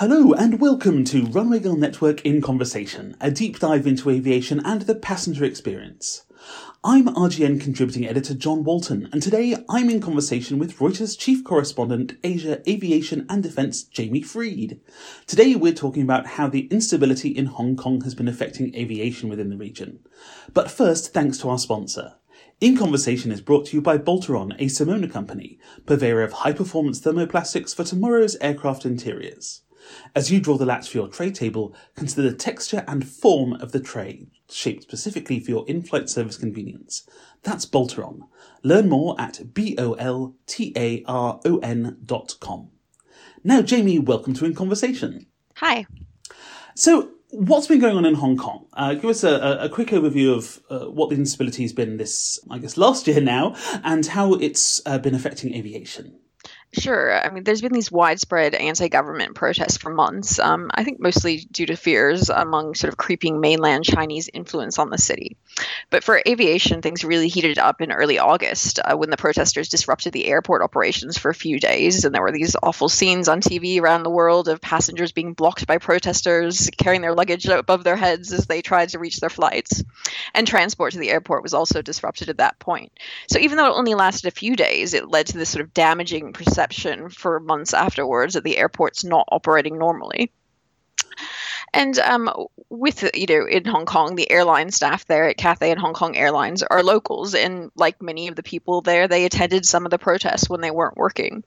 Hello and welcome to Runway Girl Network in Conversation, a deep dive into aviation and the passenger experience. I'm RGN contributing editor John Walton, and today I'm in conversation with Reuters chief correspondent Asia, Aviation and Defence Jamie Freed. Today we're talking about how the instability in Hong Kong has been affecting aviation within the region. But first, thanks to our sponsor. In Conversation is brought to you by Boltaron, a Simona company, purveyor of high performance thermoplastics for tomorrow's aircraft interiors. As you draw the latch for your tray table, consider the texture and form of the tray, shaped specifically for your in-flight service convenience. That's Boltaron. Learn more at B-O-L-T-A-R-O-N dot com. Now, Jamie, welcome to In Conversation. Hi. So, what's been going on in Hong Kong? Uh, give us a, a, quick overview of uh, what the instability has been this, I guess, last year now, and how it's uh, been affecting aviation. Sure. I mean, there's been these widespread anti government protests for months, um, I think mostly due to fears among sort of creeping mainland Chinese influence on the city. But for aviation, things really heated up in early August uh, when the protesters disrupted the airport operations for a few days. And there were these awful scenes on TV around the world of passengers being blocked by protesters, carrying their luggage above their heads as they tried to reach their flights. And transport to the airport was also disrupted at that point. So even though it only lasted a few days, it led to this sort of damaging perception perception for months afterwards that the airport's not operating normally. And um, with you know in Hong Kong, the airline staff there at Cathay and Hong Kong Airlines are locals, and like many of the people there, they attended some of the protests when they weren't working.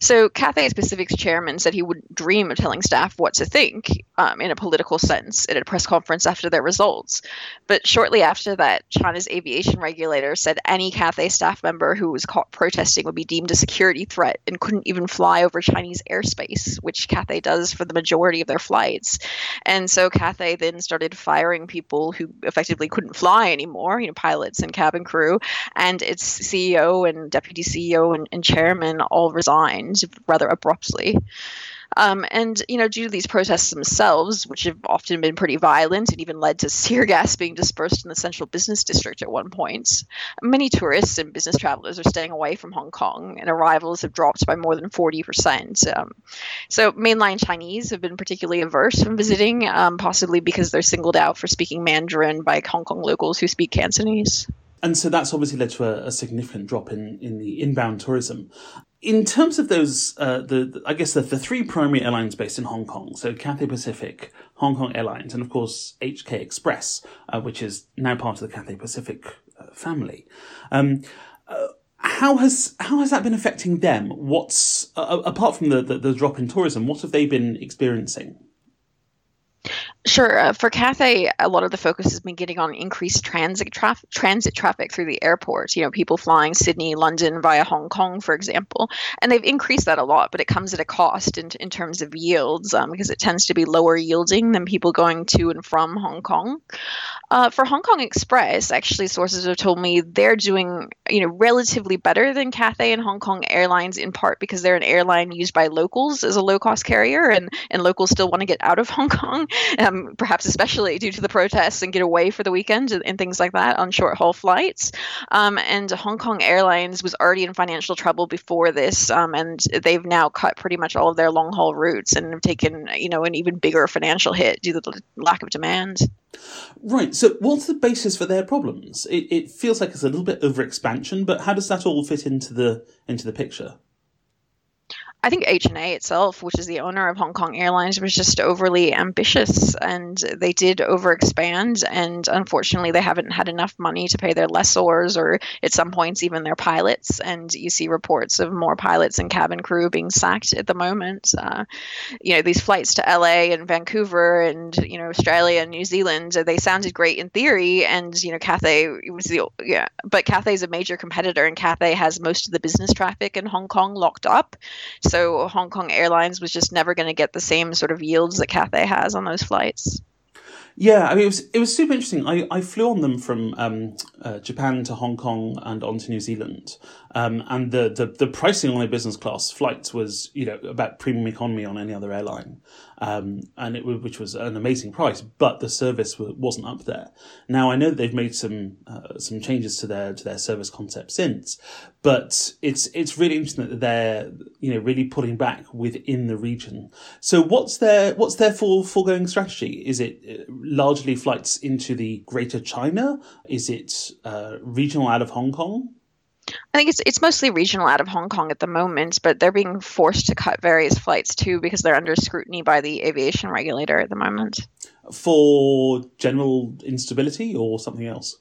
So Cathay Pacific's chairman said he wouldn't dream of telling staff what to think um, in a political sense at a press conference after their results. But shortly after that, China's aviation regulator said any Cathay staff member who was caught protesting would be deemed a security threat and couldn't even fly over Chinese airspace, which Cathay does for the majority of their flights. And so Cathay then started firing people who effectively couldn't fly anymore, you know, pilots and cabin crew, and its CEO and deputy CEO and, and chairman all resigned rather abruptly. Um, and, you know, due to these protests themselves, which have often been pretty violent and even led to tear gas being dispersed in the central business district at one point, many tourists and business travelers are staying away from Hong Kong, and arrivals have dropped by more than 40%. Um, so, mainland Chinese have been particularly averse from visiting, um, possibly because they're singled out for speaking Mandarin by Hong Kong locals who speak Cantonese. And so that's obviously led to a, a, significant drop in, in the inbound tourism. In terms of those, uh, the, I guess the, the three primary airlines based in Hong Kong, so Cathay Pacific, Hong Kong Airlines, and of course HK Express, uh, which is now part of the Cathay Pacific uh, family. Um, uh, how has how has that been affecting them? What's apart from the, the, the drop in tourism? What have they been experiencing? Sure. Uh, for Cathay, a lot of the focus has been getting on increased transit, transit traffic through the airport. You know, people flying Sydney, London via Hong Kong, for example. And they've increased that a lot, but it comes at a cost in, in terms of yields um, because it tends to be lower yielding than people going to and from Hong Kong. Uh, for Hong Kong Express, actually, sources have told me they're doing, you know, relatively better than Cathay and Hong Kong Airlines in part because they're an airline used by locals as a low cost carrier and, and locals still want to get out of Hong Kong. Um, um, perhaps especially due to the protests and get away for the weekend and, and things like that on short haul flights. Um, and Hong Kong Airlines was already in financial trouble before this, um, and they've now cut pretty much all of their long haul routes and have taken you know an even bigger financial hit due to the lack of demand. Right. So, what's the basis for their problems? It, it feels like it's a little bit over expansion, but how does that all fit into the into the picture? I think HNA itself, which is the owner of Hong Kong Airlines, was just overly ambitious and they did overexpand. And unfortunately, they haven't had enough money to pay their lessors or at some points even their pilots. And you see reports of more pilots and cabin crew being sacked at the moment. Uh, you know, these flights to LA and Vancouver and, you know, Australia and New Zealand, they sounded great in theory. And, you know, Cathay was the, yeah, but Cathay is a major competitor and Cathay has most of the business traffic in Hong Kong locked up. So Hong Kong Airlines was just never going to get the same sort of yields that Cathay has on those flights. Yeah, I mean, it was it was super interesting. I, I flew on them from um, uh, Japan to Hong Kong and on to New Zealand, um, and the, the the pricing on their business class flights was you know about premium economy on any other airline, um, and it which was an amazing price, but the service wasn't up there. Now I know they've made some uh, some changes to their to their service concept since, but it's it's really interesting that they're you know really pulling back within the region. So what's their what's their full foregoing strategy? Is it uh, largely flights into the Greater China? Is it uh, regional out of Hong Kong? I think it's it's mostly regional out of Hong Kong at the moment, but they're being forced to cut various flights too because they're under scrutiny by the aviation regulator at the moment. For general instability or something else?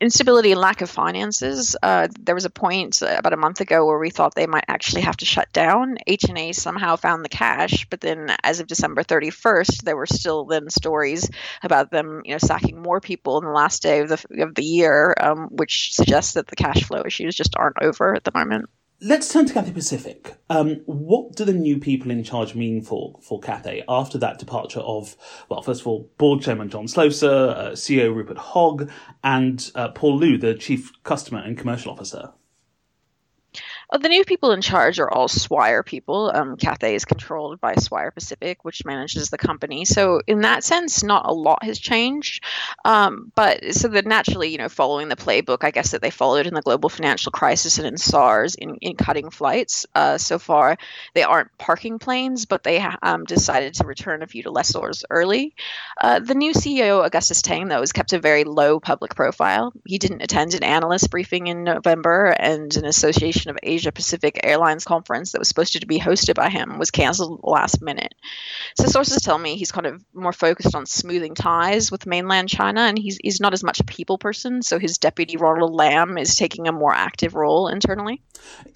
Instability and lack of finances. Uh, there was a point about a month ago where we thought they might actually have to shut down. HNA somehow found the cash, but then as of December 31st, there were still then stories about them, you know, sacking more people in the last day of the of the year, um, which suggests that the cash flow issues just aren't over at the moment. Let's turn to Cathay Pacific. Um, what do the new people in charge mean for, for Cathay after that departure of, well, first of all, board chairman John Slosar, uh, CEO Rupert Hogg, and uh, Paul Loo, the chief customer and commercial officer? Uh, the new people in charge are all Swire people. Um, Cathay is controlled by Swire Pacific, which manages the company. So in that sense, not a lot has changed. Um, but so that naturally, you know, following the playbook, I guess that they followed in the global financial crisis and in SARS in, in cutting flights. Uh, so far, they aren't parking planes, but they um, decided to return a few to lessors early. Uh, the new CEO, Augustus Tang, though, has kept a very low public profile. He didn't attend an analyst briefing in November, and an Association of Asia Pacific Airlines conference that was supposed to be hosted by him was canceled last minute. So sources tell me he's kind of more focused on smoothing ties with mainland China, and he's he's not as much a people person. So his deputy Ronald Lam is taking a more active role internally.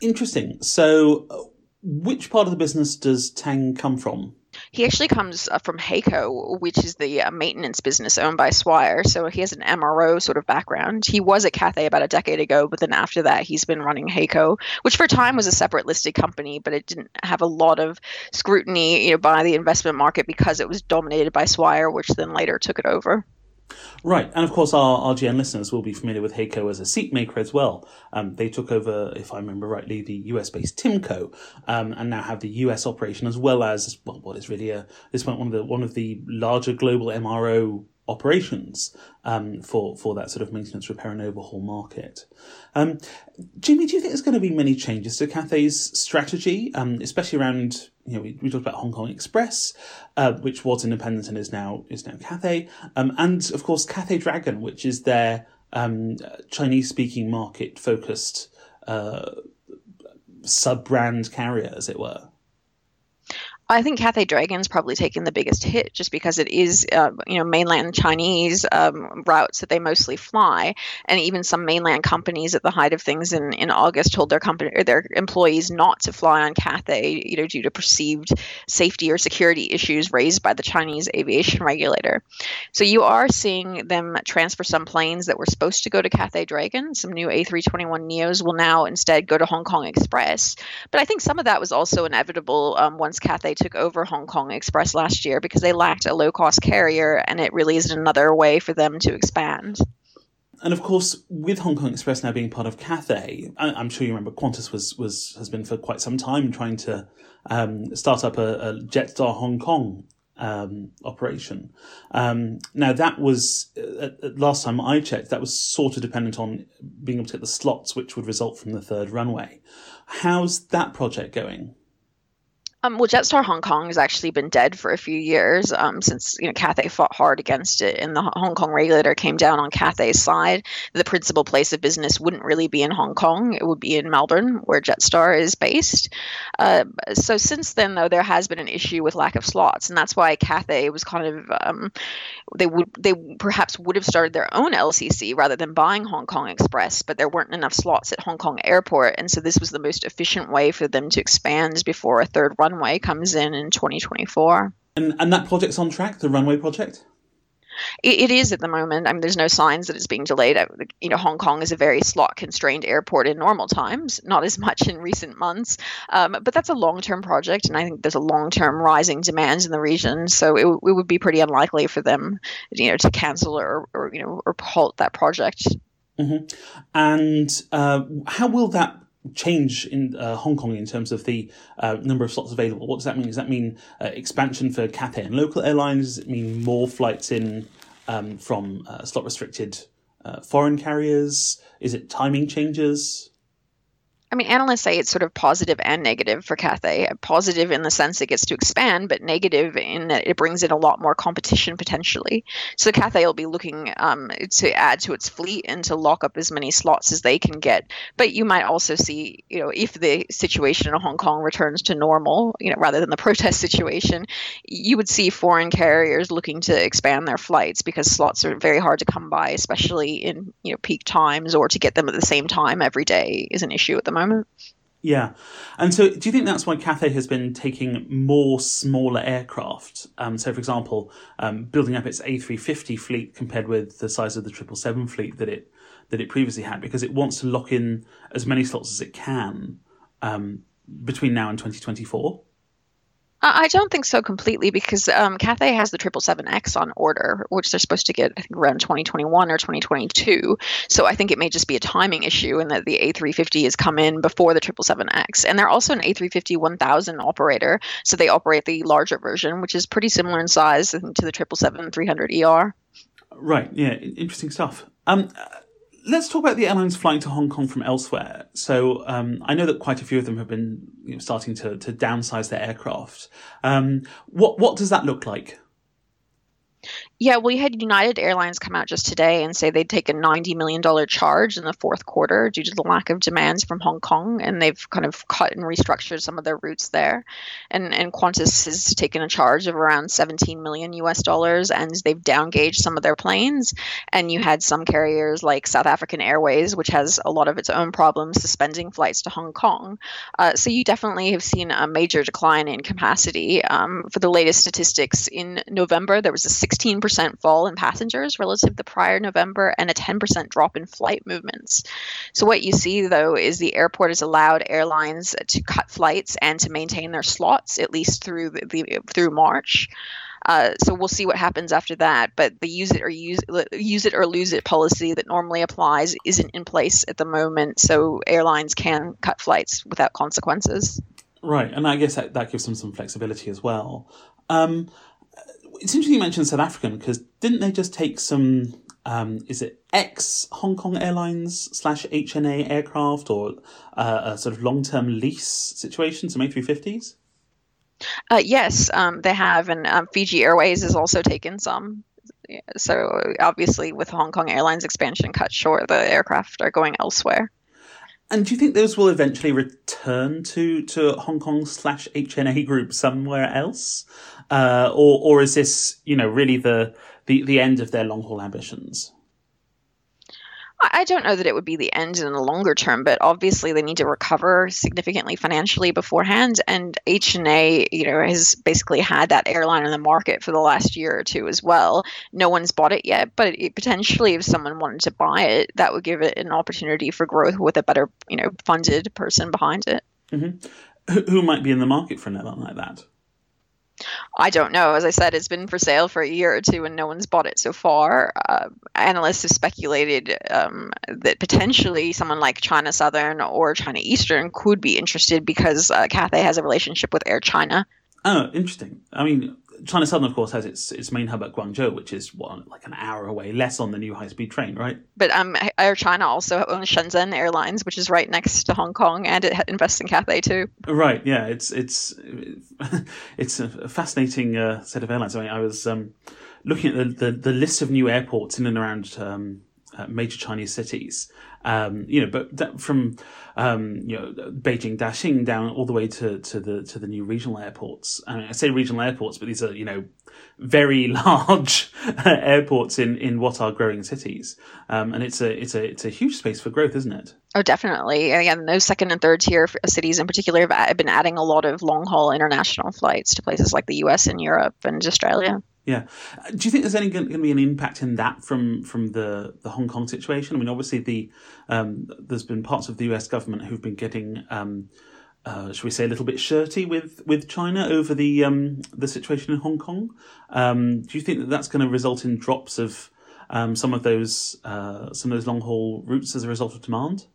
Interesting. So, uh, which part of the business does Tang come from? He actually comes uh, from HAECO, which is the uh, maintenance business owned by Swire. So he has an MRO sort of background. He was at Cathay about a decade ago, but then after that, he's been running HAECO, which for a time was a separate listed company, but it didn't have a lot of scrutiny you know, by the investment market because it was dominated by Swire, which then later took it over. Right, and of course, our RGN listeners will be familiar with HAECO as a seat maker as well. Um, they took over, if I remember rightly, the US-based Timco, um, and now have the US operation as well as well, what is really a this one of the one of the larger global MRO operations um, for for that sort of maintenance, repair, and overhaul market. Um, Jimmy, do you think there's going to be many changes to Cathay's strategy, um, especially around you know we, we talked about Hong Kong Express, uh, which was independent and is now is now Cathay, um, and of course Cathay Dragon, which is their um, Chinese speaking market focused uh, sub brand carrier, as it were. I think Cathay Dragon's probably taken the biggest hit just because it is, uh, you know, mainland Chinese um, routes that they mostly fly, and even some mainland companies at the height of things in, in August told their company or their employees not to fly on Cathay, you know, due to perceived safety or security issues raised by the Chinese aviation regulator. So you are seeing them transfer some planes that were supposed to go to Cathay Dragon. Some new A321 Neos will now instead go to Hong Kong Express, but I think some of that was also inevitable um, once Cathay took over Hong Kong Express last year because they lacked a low cost carrier and it really is another way for them to expand. And of course, with Hong Kong Express now being part of Cathay, I'm sure you remember Qantas was, was has been for quite some time trying to um, start up a, a Jetstar Hong Kong um, operation. Um, now that was uh, last time I checked, that was sort of dependent on being able to get the slots, which would result from the third runway. How's that project going? Um, well, Jetstar Hong Kong has actually been dead for a few years um, since you know Cathay fought hard against it, and the Hong Kong regulator came down on Cathay's side. The principal place of business wouldn't really be in Hong Kong; it would be in Melbourne, where Jetstar is based. Uh, so since then, though, there has been an issue with lack of slots, and that's why Cathay was kind of um, they would they perhaps would have started their own LCC rather than buying Hong Kong Express, but there weren't enough slots at Hong Kong Airport, and so this was the most efficient way for them to expand before a third run runway comes in in 2024. And, and that project's on track, the runway project? It, is at the moment. I mean, there's no signs that it's being delayed. You know, Hong Kong is a very slot-constrained airport in normal times, not as much in recent months. Um, but that's a long-term project, and I think there's a long-term rising demand in the region. So it, it would be pretty unlikely for them, you know, to cancel or, or you know or halt that project. Mm-hmm. And uh, how will that change in uh, Hong Kong in terms of the uh, number of slots available? What does that mean? Does that mean uh, expansion for Cathay and local airlines? Does it mean more flights in um, from uh, slot restricted uh, foreign carriers? Is it timing changes? I mean, analysts say it's sort of positive and negative for Cathay. Positive in the sense it gets to expand, but negative in that it brings in a lot more competition potentially. So Cathay will be looking um, to add to its fleet and to lock up as many slots as they can get. But you might also see, you know, if the situation in Hong Kong returns to normal, you know, rather than the protest situation, you would see foreign carriers looking to expand their flights because slots are very hard to come by, especially in you know peak times, or to get them at the same time every day is an issue at the moment moment. Yeah. And so do you think that's why Cathay has been taking more smaller aircraft? Um, so, for example, um, building up its A350 fleet compared with the size of the 777 fleet that it, that it previously had, because it wants to lock in as many slots as it can um, between now and 2024? I don't think so completely because um, Cathay has the 777X on order, which they're supposed to get, I think, around 2021 or 2022. So I think it may just be a timing issue and that the A350 has come in before the 777X. And they're also an A350 1000 operator. So they operate the larger version, which is pretty similar in size to the 777 300ER. Right. Yeah. Interesting stuff. Um, let's talk about the airlines flying to Hong Kong from elsewhere. So um, I know that quite a few of them have been you know, starting to, to downsize their aircraft. Um, what what does that look like? Yeah, we had United Airlines come out just today and say they'd take a $90 million charge in the fourth quarter due to the lack of demands from Hong Kong, and they've kind of cut and restructured some of their routes there. And and Qantas has taken a charge of around 17 million US dollars, and they've downgauged some of their planes. And you had some carriers like South African Airways, which has a lot of its own problems suspending flights to Hong Kong. Uh, so you definitely have seen a major decline in capacity. Um, for the latest statistics in November, there was a 16 percent fall in passengers relative to prior November and a 10% drop in flight movements. So, what you see though is the airport has allowed airlines to cut flights and to maintain their slots at least through the, the through March. Uh, so we'll see what happens after that. But the use it or use use it or lose it policy that normally applies isn't in place at the moment. So airlines can cut flights without consequences. Right, and I guess that, that gives them some flexibility as well. Um, it's interesting you mentioned South African because didn't they just take some? Um, is it ex Hong Kong Airlines slash HNA aircraft or uh, a sort of long term lease situation, some A350s? Uh, yes, um, they have, and um, Fiji Airways has also taken some. So obviously, with Hong Kong Airlines expansion cut short, the aircraft are going elsewhere. And do you think those will eventually return to, to Hong Kong slash HNA group somewhere else? Uh, or, or is this, you know, really the, the, the end of their long haul ambitions? I don't know that it would be the end in the longer term, but obviously they need to recover significantly financially beforehand. And HNA, you know, has basically had that airline in the market for the last year or two as well. No one's bought it yet, but it, potentially, if someone wanted to buy it, that would give it an opportunity for growth with a better, you know, funded person behind it. Mm-hmm. Who might be in the market for an airline like that? I don't know. As I said, it's been for sale for a year or two and no one's bought it so far. Uh, analysts have speculated um, that potentially someone like China Southern or China Eastern could be interested because uh, Cathay has a relationship with Air China. Oh, interesting. I mean, China Southern, of course, has its its main hub at Guangzhou, which is what, like an hour away, less on the new high speed train, right? But um, Air China also owns Shenzhen Airlines, which is right next to Hong Kong, and it invests in Cathay too. Right. Yeah. It's it's it's a fascinating uh, set of airlines. I mean, I was um, looking at the, the, the list of new airports in and around um, uh, major Chinese cities. Um, you know, but from um, you know Beijing Daxing down all the way to, to the to the new regional airports. I, mean, I say regional airports, but these are you know very large airports in, in what are growing cities, um, and it's a it's a it's a huge space for growth, isn't it? Oh, definitely. Again, those second and third tier cities in particular have been adding a lot of long haul international flights to places like the U.S. and Europe and Australia. Yeah. Uh, do you think there's any going to be an impact in that from from the, the Hong Kong situation? I mean, obviously, the um, there's been parts of the U.S. government who've been getting, um, uh, should we say, a little bit shirty with, with China over the um, the situation in Hong Kong. Um, do you think that that's going to result in drops of um, some of those uh, some of those long haul routes as a result of demand?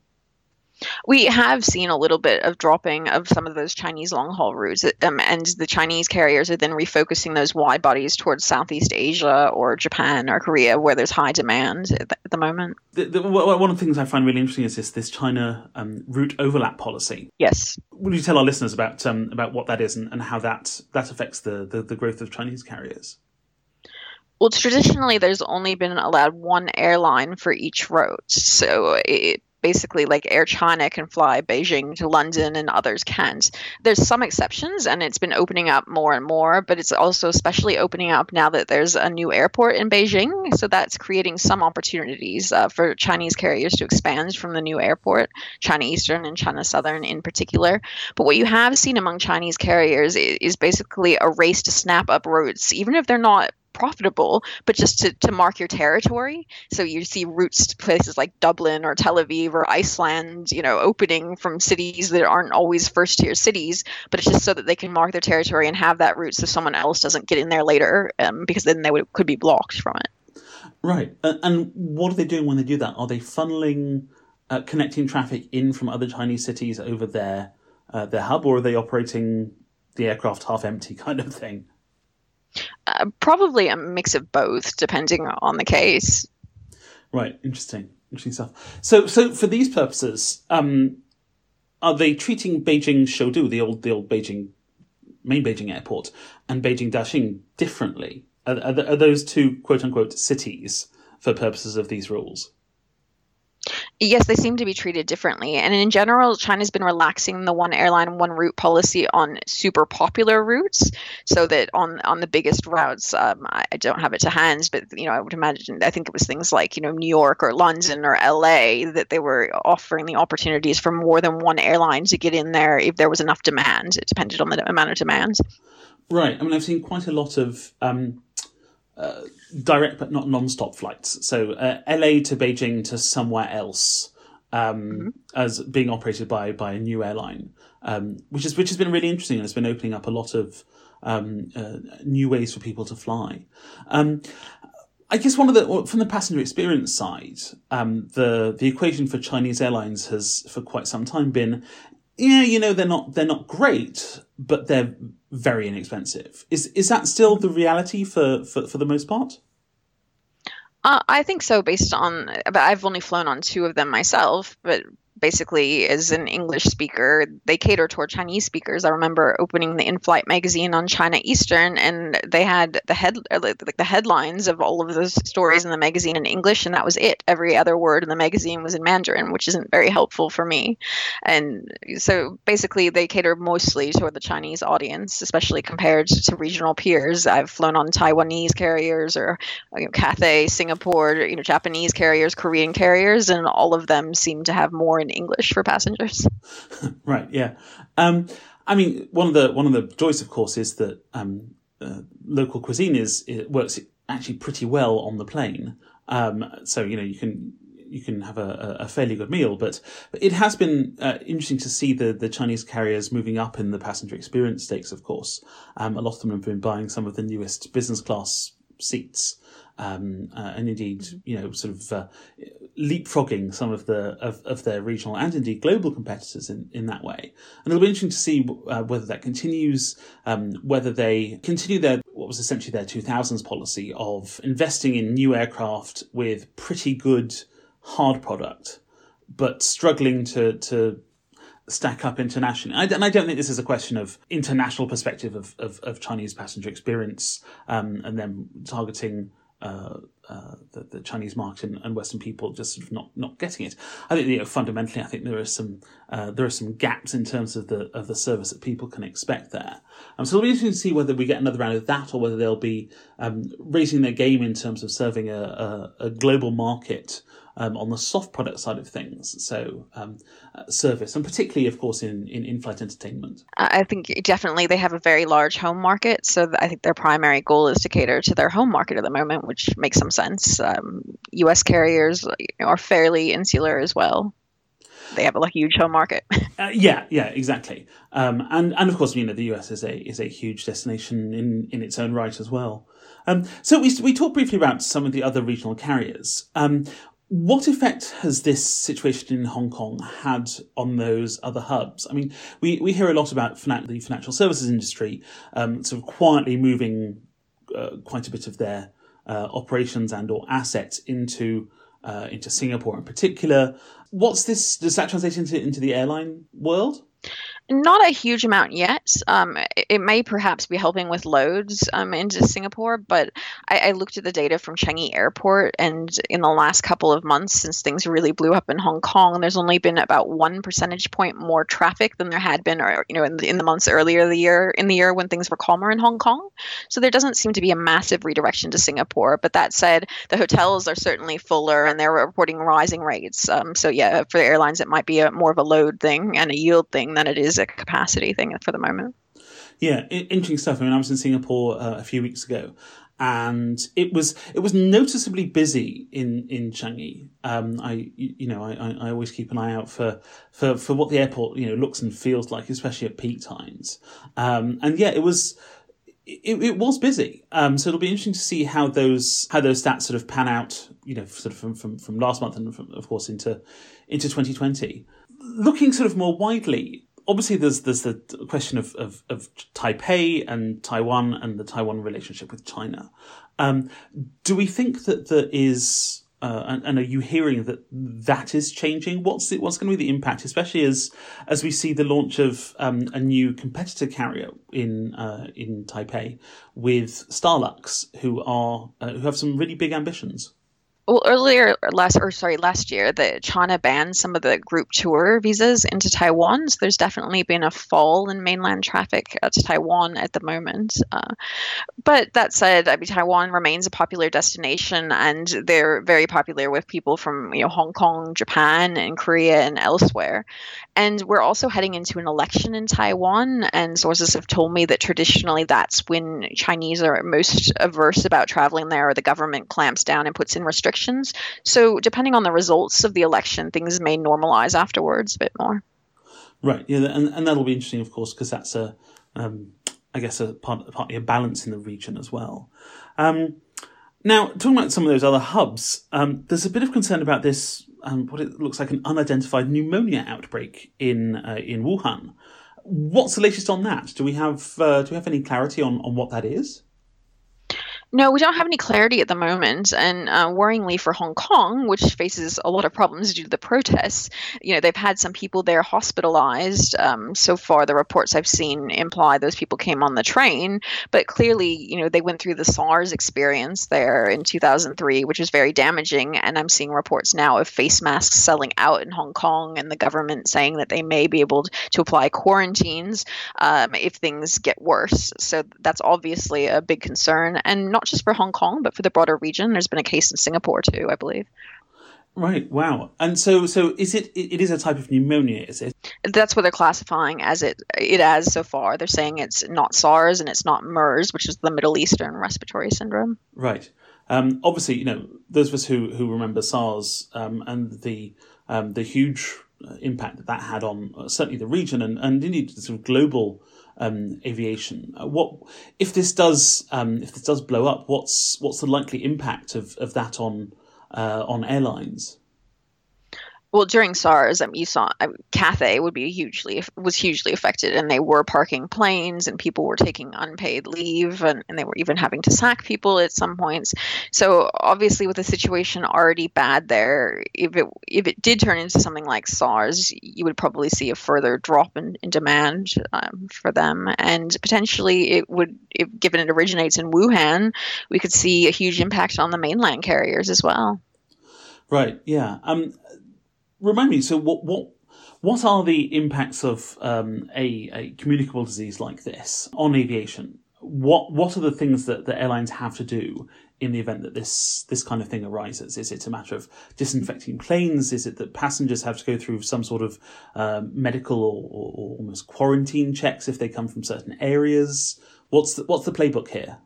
We have seen a little bit of dropping of some of those Chinese long haul routes, um, and the Chinese carriers are then refocusing those wide bodies towards Southeast Asia or Japan or Korea, where there's high demand at the, at the moment. The, the, one of the things I find really interesting is this this China um, route overlap policy. Yes. Will you tell our listeners about um, about what that is and, and how that that affects the, the, the growth of Chinese carriers? Well, traditionally, there's only been allowed one airline for each route. So it, basically like Air China can fly Beijing to London and others can't. There's some exceptions and it's been opening up more and more, but it's also especially opening up now that there's a new airport in Beijing. So that's creating some opportunities uh, for Chinese carriers to expand from the new airport, China Eastern and China Southern in particular. But what you have seen among Chinese carriers is, is basically a race to snap up routes, even if they're not profitable, but just to, to mark your territory. So you see routes to places like Dublin or Tel Aviv or Iceland, you know, opening from cities that aren't always first tier cities, but it's just so that they can mark their territory and have that route so someone else doesn't get in there later um, because then they would, could be blocked from it. Right. And what are they doing when they do that? Are they funneling, uh, connecting traffic in from other Chinese cities over their, uh, their hub, or are they operating the aircraft half empty kind of thing? Uh, probably a mix of both, depending on the case. Right. Interesting. Interesting stuff. So, so for these purposes, um, are they treating Beijing Shoudu, the old, the old Beijing, main Beijing airport, and Beijing Daxing differently? Are, are, are those two quote unquote cities for purposes of these rules? Yes, they seem to be treated differently. And in general, China's been relaxing the one airline, one route policy on super popular routes, so that on on the biggest routes, um, I, I, don't have it to hand, but you know, I would imagine, I think it was things like you know New York or London or LA that they were offering the opportunities for more than one airline to get in there if there was enough demand. It depended on the amount of demand. Right. I mean, I've seen quite a lot of. Um, uh, direct but not non-stop flights. So uh, LA to Beijing to somewhere else um, mm-hmm. as being operated by by a new airline, um, which is which has been really interesting and it's been opening up a lot of um, uh, new ways for people to fly. Um, I guess one of the from the passenger experience side, um, the the equation for Chinese airlines has for quite some time been yeah, you know, they're not they're not great, but they're very inexpensive. Is is that still the reality for for, for the most part? Uh, I think so, based on. But I've only flown on two of them myself. But basically is an English speaker, they cater toward Chinese speakers. I remember opening the in-flight magazine on China Eastern, and they had the head uh, like the headlines of all of those stories in the magazine in English, and that was it. Every other word in the magazine was in Mandarin, which isn't very helpful for me. And so basically, they cater mostly toward the Chinese audience, especially compared to regional peers. I've flown on Taiwanese carriers or you know, Cathay, Singapore, you know, Japanese carriers, Korean carriers, and all of them seem to have more in English for passengers. right. Yeah. Um, I mean, one of the one of the joys, of course, is that um, uh, local cuisine is it works actually pretty well on the plane. Um, so you know you can you can have a, a fairly good meal, but it has been uh, interesting to see the, the Chinese carriers moving up in the passenger experience stakes. Of course, um, a lot of them have been buying some of the newest business class seats um, uh, and indeed, you know, sort of uh, leapfrogging some of the of, of their regional and indeed global competitors in, in that way. And it'll be interesting to see uh, whether that continues, um, whether they continue their what was essentially their 2000s policy of investing in new aircraft with pretty good hard product, but struggling to to stack up internationally. and I don't think this is a question of international perspective of, of, of Chinese passenger experience um, and then targeting uh, uh, the, the, Chinese market and, and, Western people just sort of not, not getting it. I think you know fundamentally, I think there are some uh, there are some gaps in terms of the of the service that people can expect there. Um, so it'll be interesting to see whether we get another round of that or whether they'll be um, raising their game in terms of serving a, a, a global market um, on the soft product side of things. So um, uh, service, and particularly, of course, in, in in-flight entertainment. I think definitely they have a very large home market. So I think their primary goal is to cater to their home market at the moment, which makes some sense. Um, U.S. carriers are fairly insular as well they have a huge home market. uh, yeah, yeah, exactly. Um, and and of course, you know, the US is a is a huge destination in in its own right as well. Um, so we we talked briefly about some of the other regional carriers. Um, what effect has this situation in Hong Kong had on those other hubs? I mean, we, we hear a lot about the financial services industry um, sort of quietly moving uh, quite a bit of their uh, operations and or assets into uh, into Singapore in particular. What's this? Does that translate into into the airline world? Not a huge amount yet. Um, it, may perhaps be helping with loads um, into Singapore, but I, I, looked at the data from Changi Airport, and in the last couple of months, since things really blew up in Hong Kong, there's only been about one percentage point more traffic than there had been, or you know, in the, in the months earlier the year in the year when things were calmer in Hong Kong. So there doesn't seem to be a massive redirection to Singapore. But that said, the hotels are certainly fuller, and they're reporting rising rates. Um, so yeah, for the airlines, it might be a, more of a load thing and a yield thing than it is is a capacity thing for the moment. Yeah, interesting stuff. I mean, I was in Singapore uh, a few weeks ago, and it was it was noticeably busy in in Changi. Um, I you know I, I always keep an eye out for, for for what the airport you know looks and feels like, especially at peak times. Um, and yeah, it was. It, it was busy, um, so it'll be interesting to see how those how those stats sort of pan out. You know, sort of from from, from last month and from, of course into into 2020. Looking sort of more widely, obviously there's there's the question of, of, of Taipei and Taiwan and the Taiwan relationship with China. Um, do we think that there is uh, and, and, are you hearing that that is changing? What's the, what's going to be the impact, especially as as we see the launch of um, a new competitor carrier in uh, in Taipei with Starlux, who are uh, who have some really big ambitions? Well earlier last or sorry last year that china banned some of the group tour visas into taiwan. So there's definitely been a fall in mainland traffic to taiwan at the moment uh, but that said i mean taiwan remains a popular destination and they're very popular with people from you know hong kong japan and korea and elsewhere. And we're also heading into an election in taiwan and sources have told me that traditionally that's when chinese are most averse about traveling there or the government clamps down and puts in restrictions restrictions. So depending on the results of the election, things may normalize afterwards a bit more. Right. Yeah, and, and that'll be interesting, of course, because that's a, um, I guess, a part, partly a balance in the region as well. Um, now, talking about some of those other hubs, um, there's a bit of concern about this, um, what it looks like an unidentified pneumonia outbreak in uh, in Wuhan. What's the latest on that? Do we have uh, do we have any clarity on, on what that is? No, we don't have any clarity at the moment. And uh, worryingly for Hong Kong, which faces a lot of problems due to the protests, you know, they've had some people there hospitalized. Um, so far, the reports I've seen imply those people came on the train, but clearly, you know, they went through the SARS experience there in 2003, which was very damaging. And I'm seeing reports now of face masks selling out in Hong Kong and the government saying that they may be able to apply quarantines um, if things get worse. So that's obviously a big concern. And not just for Hong Kong, but for the broader region. There's been a case in Singapore too, I believe. Right. Wow. And so, so is it? It is a type of pneumonia, is it? That's what they're classifying as it it as so far. They're saying it's not SARS and it's not MERS, which is the Middle Eastern respiratory syndrome. Right. Um, obviously, you know those of us who who remember SARS um, and the um, the huge impact that that had on uh, certainly the region and and indeed the sort of global um, aviation. Uh, what if this does um, if this does blow up? What's what's the likely impact of, of that on uh, on airlines? Well, during SARS, um, you saw um, Cathay would be hugely was hugely affected, and they were parking planes, and people were taking unpaid leave, and, and they were even having to sack people at some points. So obviously, with the situation already bad there, if it if it did turn into something like SARS, you would probably see a further drop in, in demand um, for them, and potentially it would, if, given it originates in Wuhan, we could see a huge impact on the mainland carriers as well. Right. Yeah. Um, remind me. So, what what what are the impacts of um, a, a communicable disease like this on aviation? What what are the things that the airlines have to do in the event that this this kind of thing arises? Is it a matter of disinfecting planes? Is it that passengers have to go through some sort of uh, medical or, or, or, almost quarantine checks if they come from certain areas? What's the, what's the playbook here?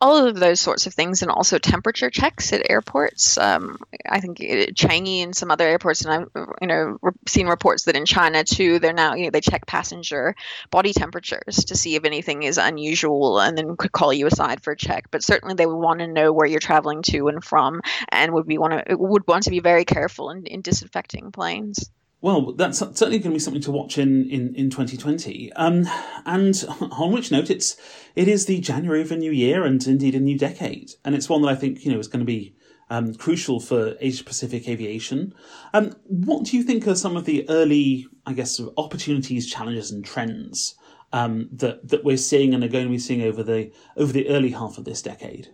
All of those sorts of things, and also temperature checks at airports. Um, I think Changi and some other airports, and I've you know seen reports that in China too, they're now you know they check passenger body temperatures to see if anything is unusual, and then could call you aside for a check. But certainly they would want to know where you're traveling to and from, and would be want to would want to be very careful in, in disinfecting planes. Well, that's certainly going to be something to watch in, in, in 2020. Um, and on which note, it's, it is the January of a new year and indeed a new decade. And it's one that I think, you know, is going to be um, crucial for Asia Pacific aviation. Um, what do you think are some of the early, I guess, sort of opportunities, challenges, and trends um, that that we're seeing and are going to be seeing over the over the early half of this decade?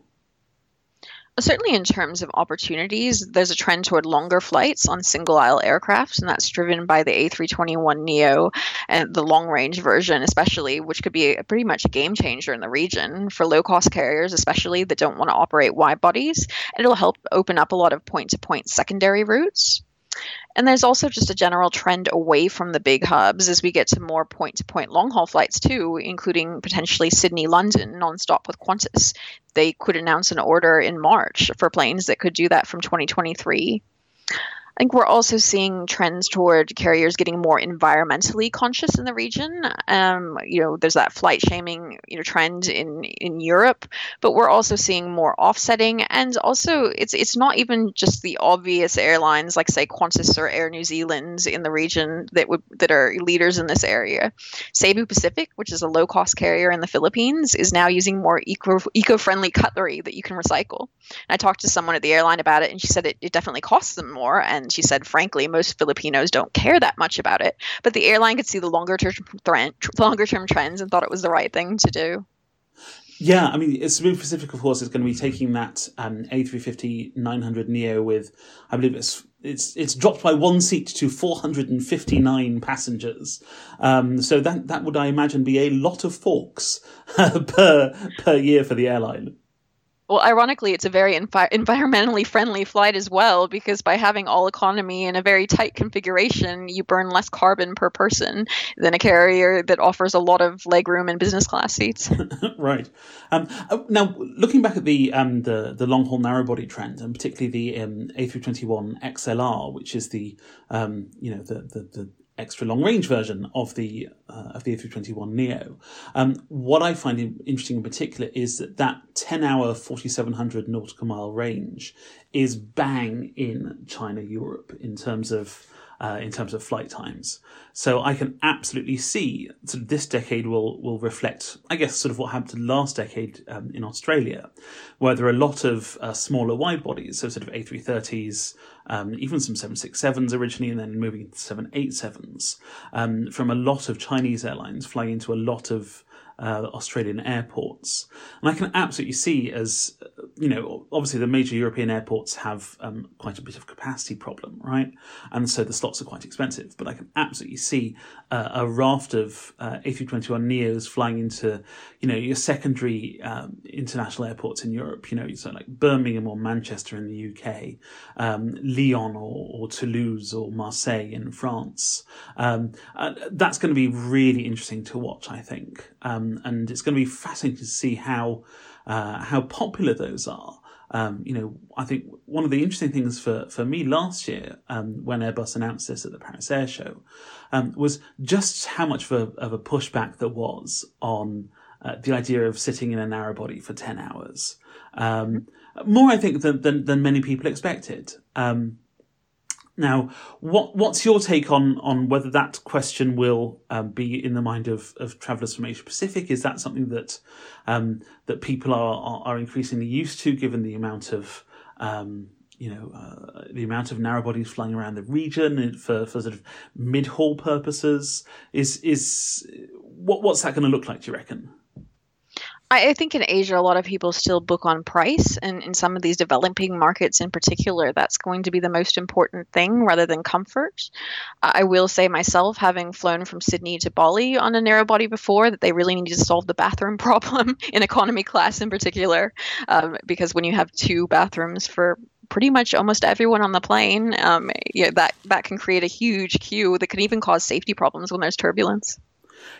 Certainly in terms of opportunities, there's a trend toward longer flights on single aisle aircraft, and that's driven by the A321 Neo and the long range version, especially, which could be a, pretty much a game changer in the region for low cost carriers, especially that don't want to operate wide bodies. And it'll help open up a lot of point to point secondary routes. And there's also just a general trend away from the big hubs as we get to more point to point long haul flights too, including potentially Sydney London nonstop with Qantas. They could announce an order in March for planes that could do that from 2023. I think we're also seeing trends toward carriers getting more environmentally conscious in the region. Um, you know, there's that flight shaming you know trend in in Europe, but we're also seeing more offsetting, and also it's it's not even just the obvious airlines like say Qantas or Air New Zealand in the region that would that are leaders in this area. Cebu Pacific, which is a low cost carrier in the Philippines, is now using more eco eco friendly cutlery that you can recycle. And I talked to someone at the airline about it, and she said it, it definitely costs them more and and she said, frankly, most Filipinos don't care that much about it. But the airline could see the longer term longer term trends and thought it was the right thing to do. Yeah, I mean, Cebu Pacific, of course, is going to be taking that um, A330 900 Neo with, I believe it's it's it's dropped by one seat to 459 passengers. Um, so that that would, I imagine, be a lot of forks per per year for the airline. Well, ironically, it's a very envi- environmentally friendly flight as well because by having all economy in a very tight configuration, you burn less carbon per person than a carrier that offers a lot of legroom and business class seats. right. Um, uh, now, looking back at the um, the, the long haul narrow body trend, and particularly the um, A321 XLR, which is the um, you know the, the, the extra long range version of the uh, of the A321 Neo. Um, what I find interesting in particular is that that 10 hour 4700 nautical mile range is bang in China Europe in terms of uh, in terms of flight times. So I can absolutely see sort of this decade will will reflect, I guess, sort of what happened last decade um, in Australia, where there are a lot of uh, smaller wide bodies, so sort of A330s, um, even some 767s originally, and then moving into 787s um, from a lot of Chinese airlines flying into a lot of uh, Australian airports. And I can absolutely see as, you know, obviously the major European airports have um, quite a bit of capacity problem, right? And so the slots are quite expensive. But I can absolutely see uh, a raft of uh, A321 Neos flying into, you know, your secondary um, international airports in Europe, you know, so like Birmingham or Manchester in the UK, um, Lyon or, or, Toulouse or Marseille in France. Um, uh, that's going to be really interesting to watch, I think. Um, and it's going to be fascinating to see how, uh, how popular those are. Um, you know, I think one of the interesting things for, for me last year, um, when Airbus announced this at the Paris Air Show, um, was just how much of a, of a pushback there was on uh, the idea of sitting in a narrow body for 10 hours. Um, more, I think, than, than, than, many people expected. Um, Now, what what's your take on on whether that question will um, be in the mind of, of travellers from Asia Pacific? Is that something that um, that people are, are, are increasingly used to, given the amount of um, you know uh, the amount of narrow bodies flying around the region for, for sort of mid haul purposes? Is is what what's that going to look like? Do you reckon? I, think in Asia, a lot of people still book on price, and in some of these developing markets in particular, that's going to be the most important thing rather than comfort. I will say myself, having flown from Sydney to Bali on a narrow body before, that they really need to solve the bathroom problem in economy class in particular, um, because when you have two bathrooms for pretty much almost everyone on the plane, um, that that can create a huge queue that can even cause safety problems when there's turbulence.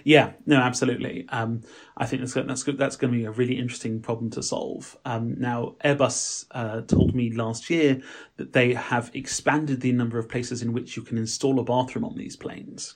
Yeah, no, absolutely. Um, I think that's that's that's going to be a really interesting problem to solve. Um, now, Airbus uh, told me last year that they have expanded the number of places in which you can install a bathroom on these planes.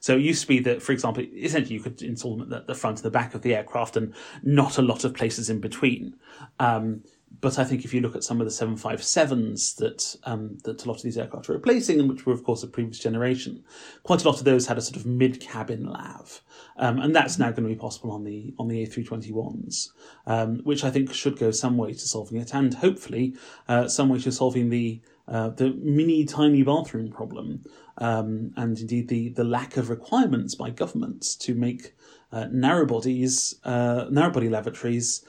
So it used to be that, for example, essentially you could install them at the front and the back of the aircraft, and not a lot of places in between. Um, but I think if you look at some of the 757s that um, that a lot of these aircraft are replacing, and which were of course a previous generation, quite a lot of those had a sort of mid cabin lav, um, and that's now going to be possible on the on the A321s, um, which I think should go some way to solving it, and hopefully uh, some way to solving the uh, the mini tiny bathroom problem, um, and indeed the the lack of requirements by governments to make uh, narrow bodies, uh, narrow body lavatories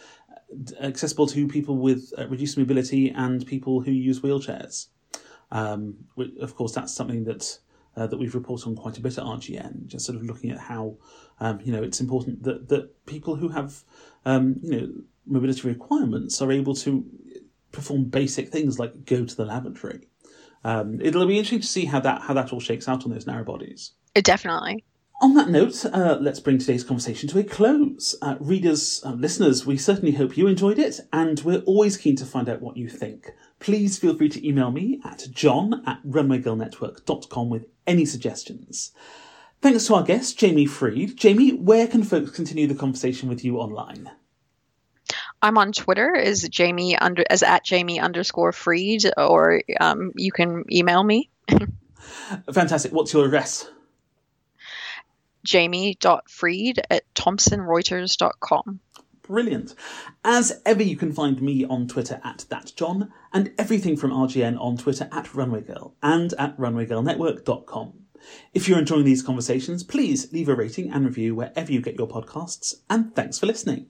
accessible to people with uh, reduced mobility and people who use wheelchairs. Um, of course, that's something that uh, that we've reported on quite a bit at RGN. Just sort of looking at how um, you know it's important that that people who have um, you know mobility requirements are able to perform basic things like go to the lavatory. Um, it'll be interesting to see how that how that all shakes out on those narrow bodies. It definitely. On that note, uh, let's bring today's conversation to a close. Uh, readers, uh, listeners, we certainly hope you enjoyed it, and we're always keen to find out what you think. Please feel free to email me at john at runwaygirlnetwork.com with any suggestions. Thanks to our guest, Jamie Freed. Jamie, where can folks continue the conversation with you online? I'm on Twitter as Jamie under as at Jamie underscore Freed, or um, you can email me. Fantastic. What's your address? jamie.freed at thomsonreuters.com. Brilliant. As ever, you can find me on Twitter at thatjohn and everything from RGN on Twitter at runwaygirl and at runwaygirlnetwork.com. If you're enjoying these conversations, please leave a rating and review wherever you get your podcasts, and thanks for listening.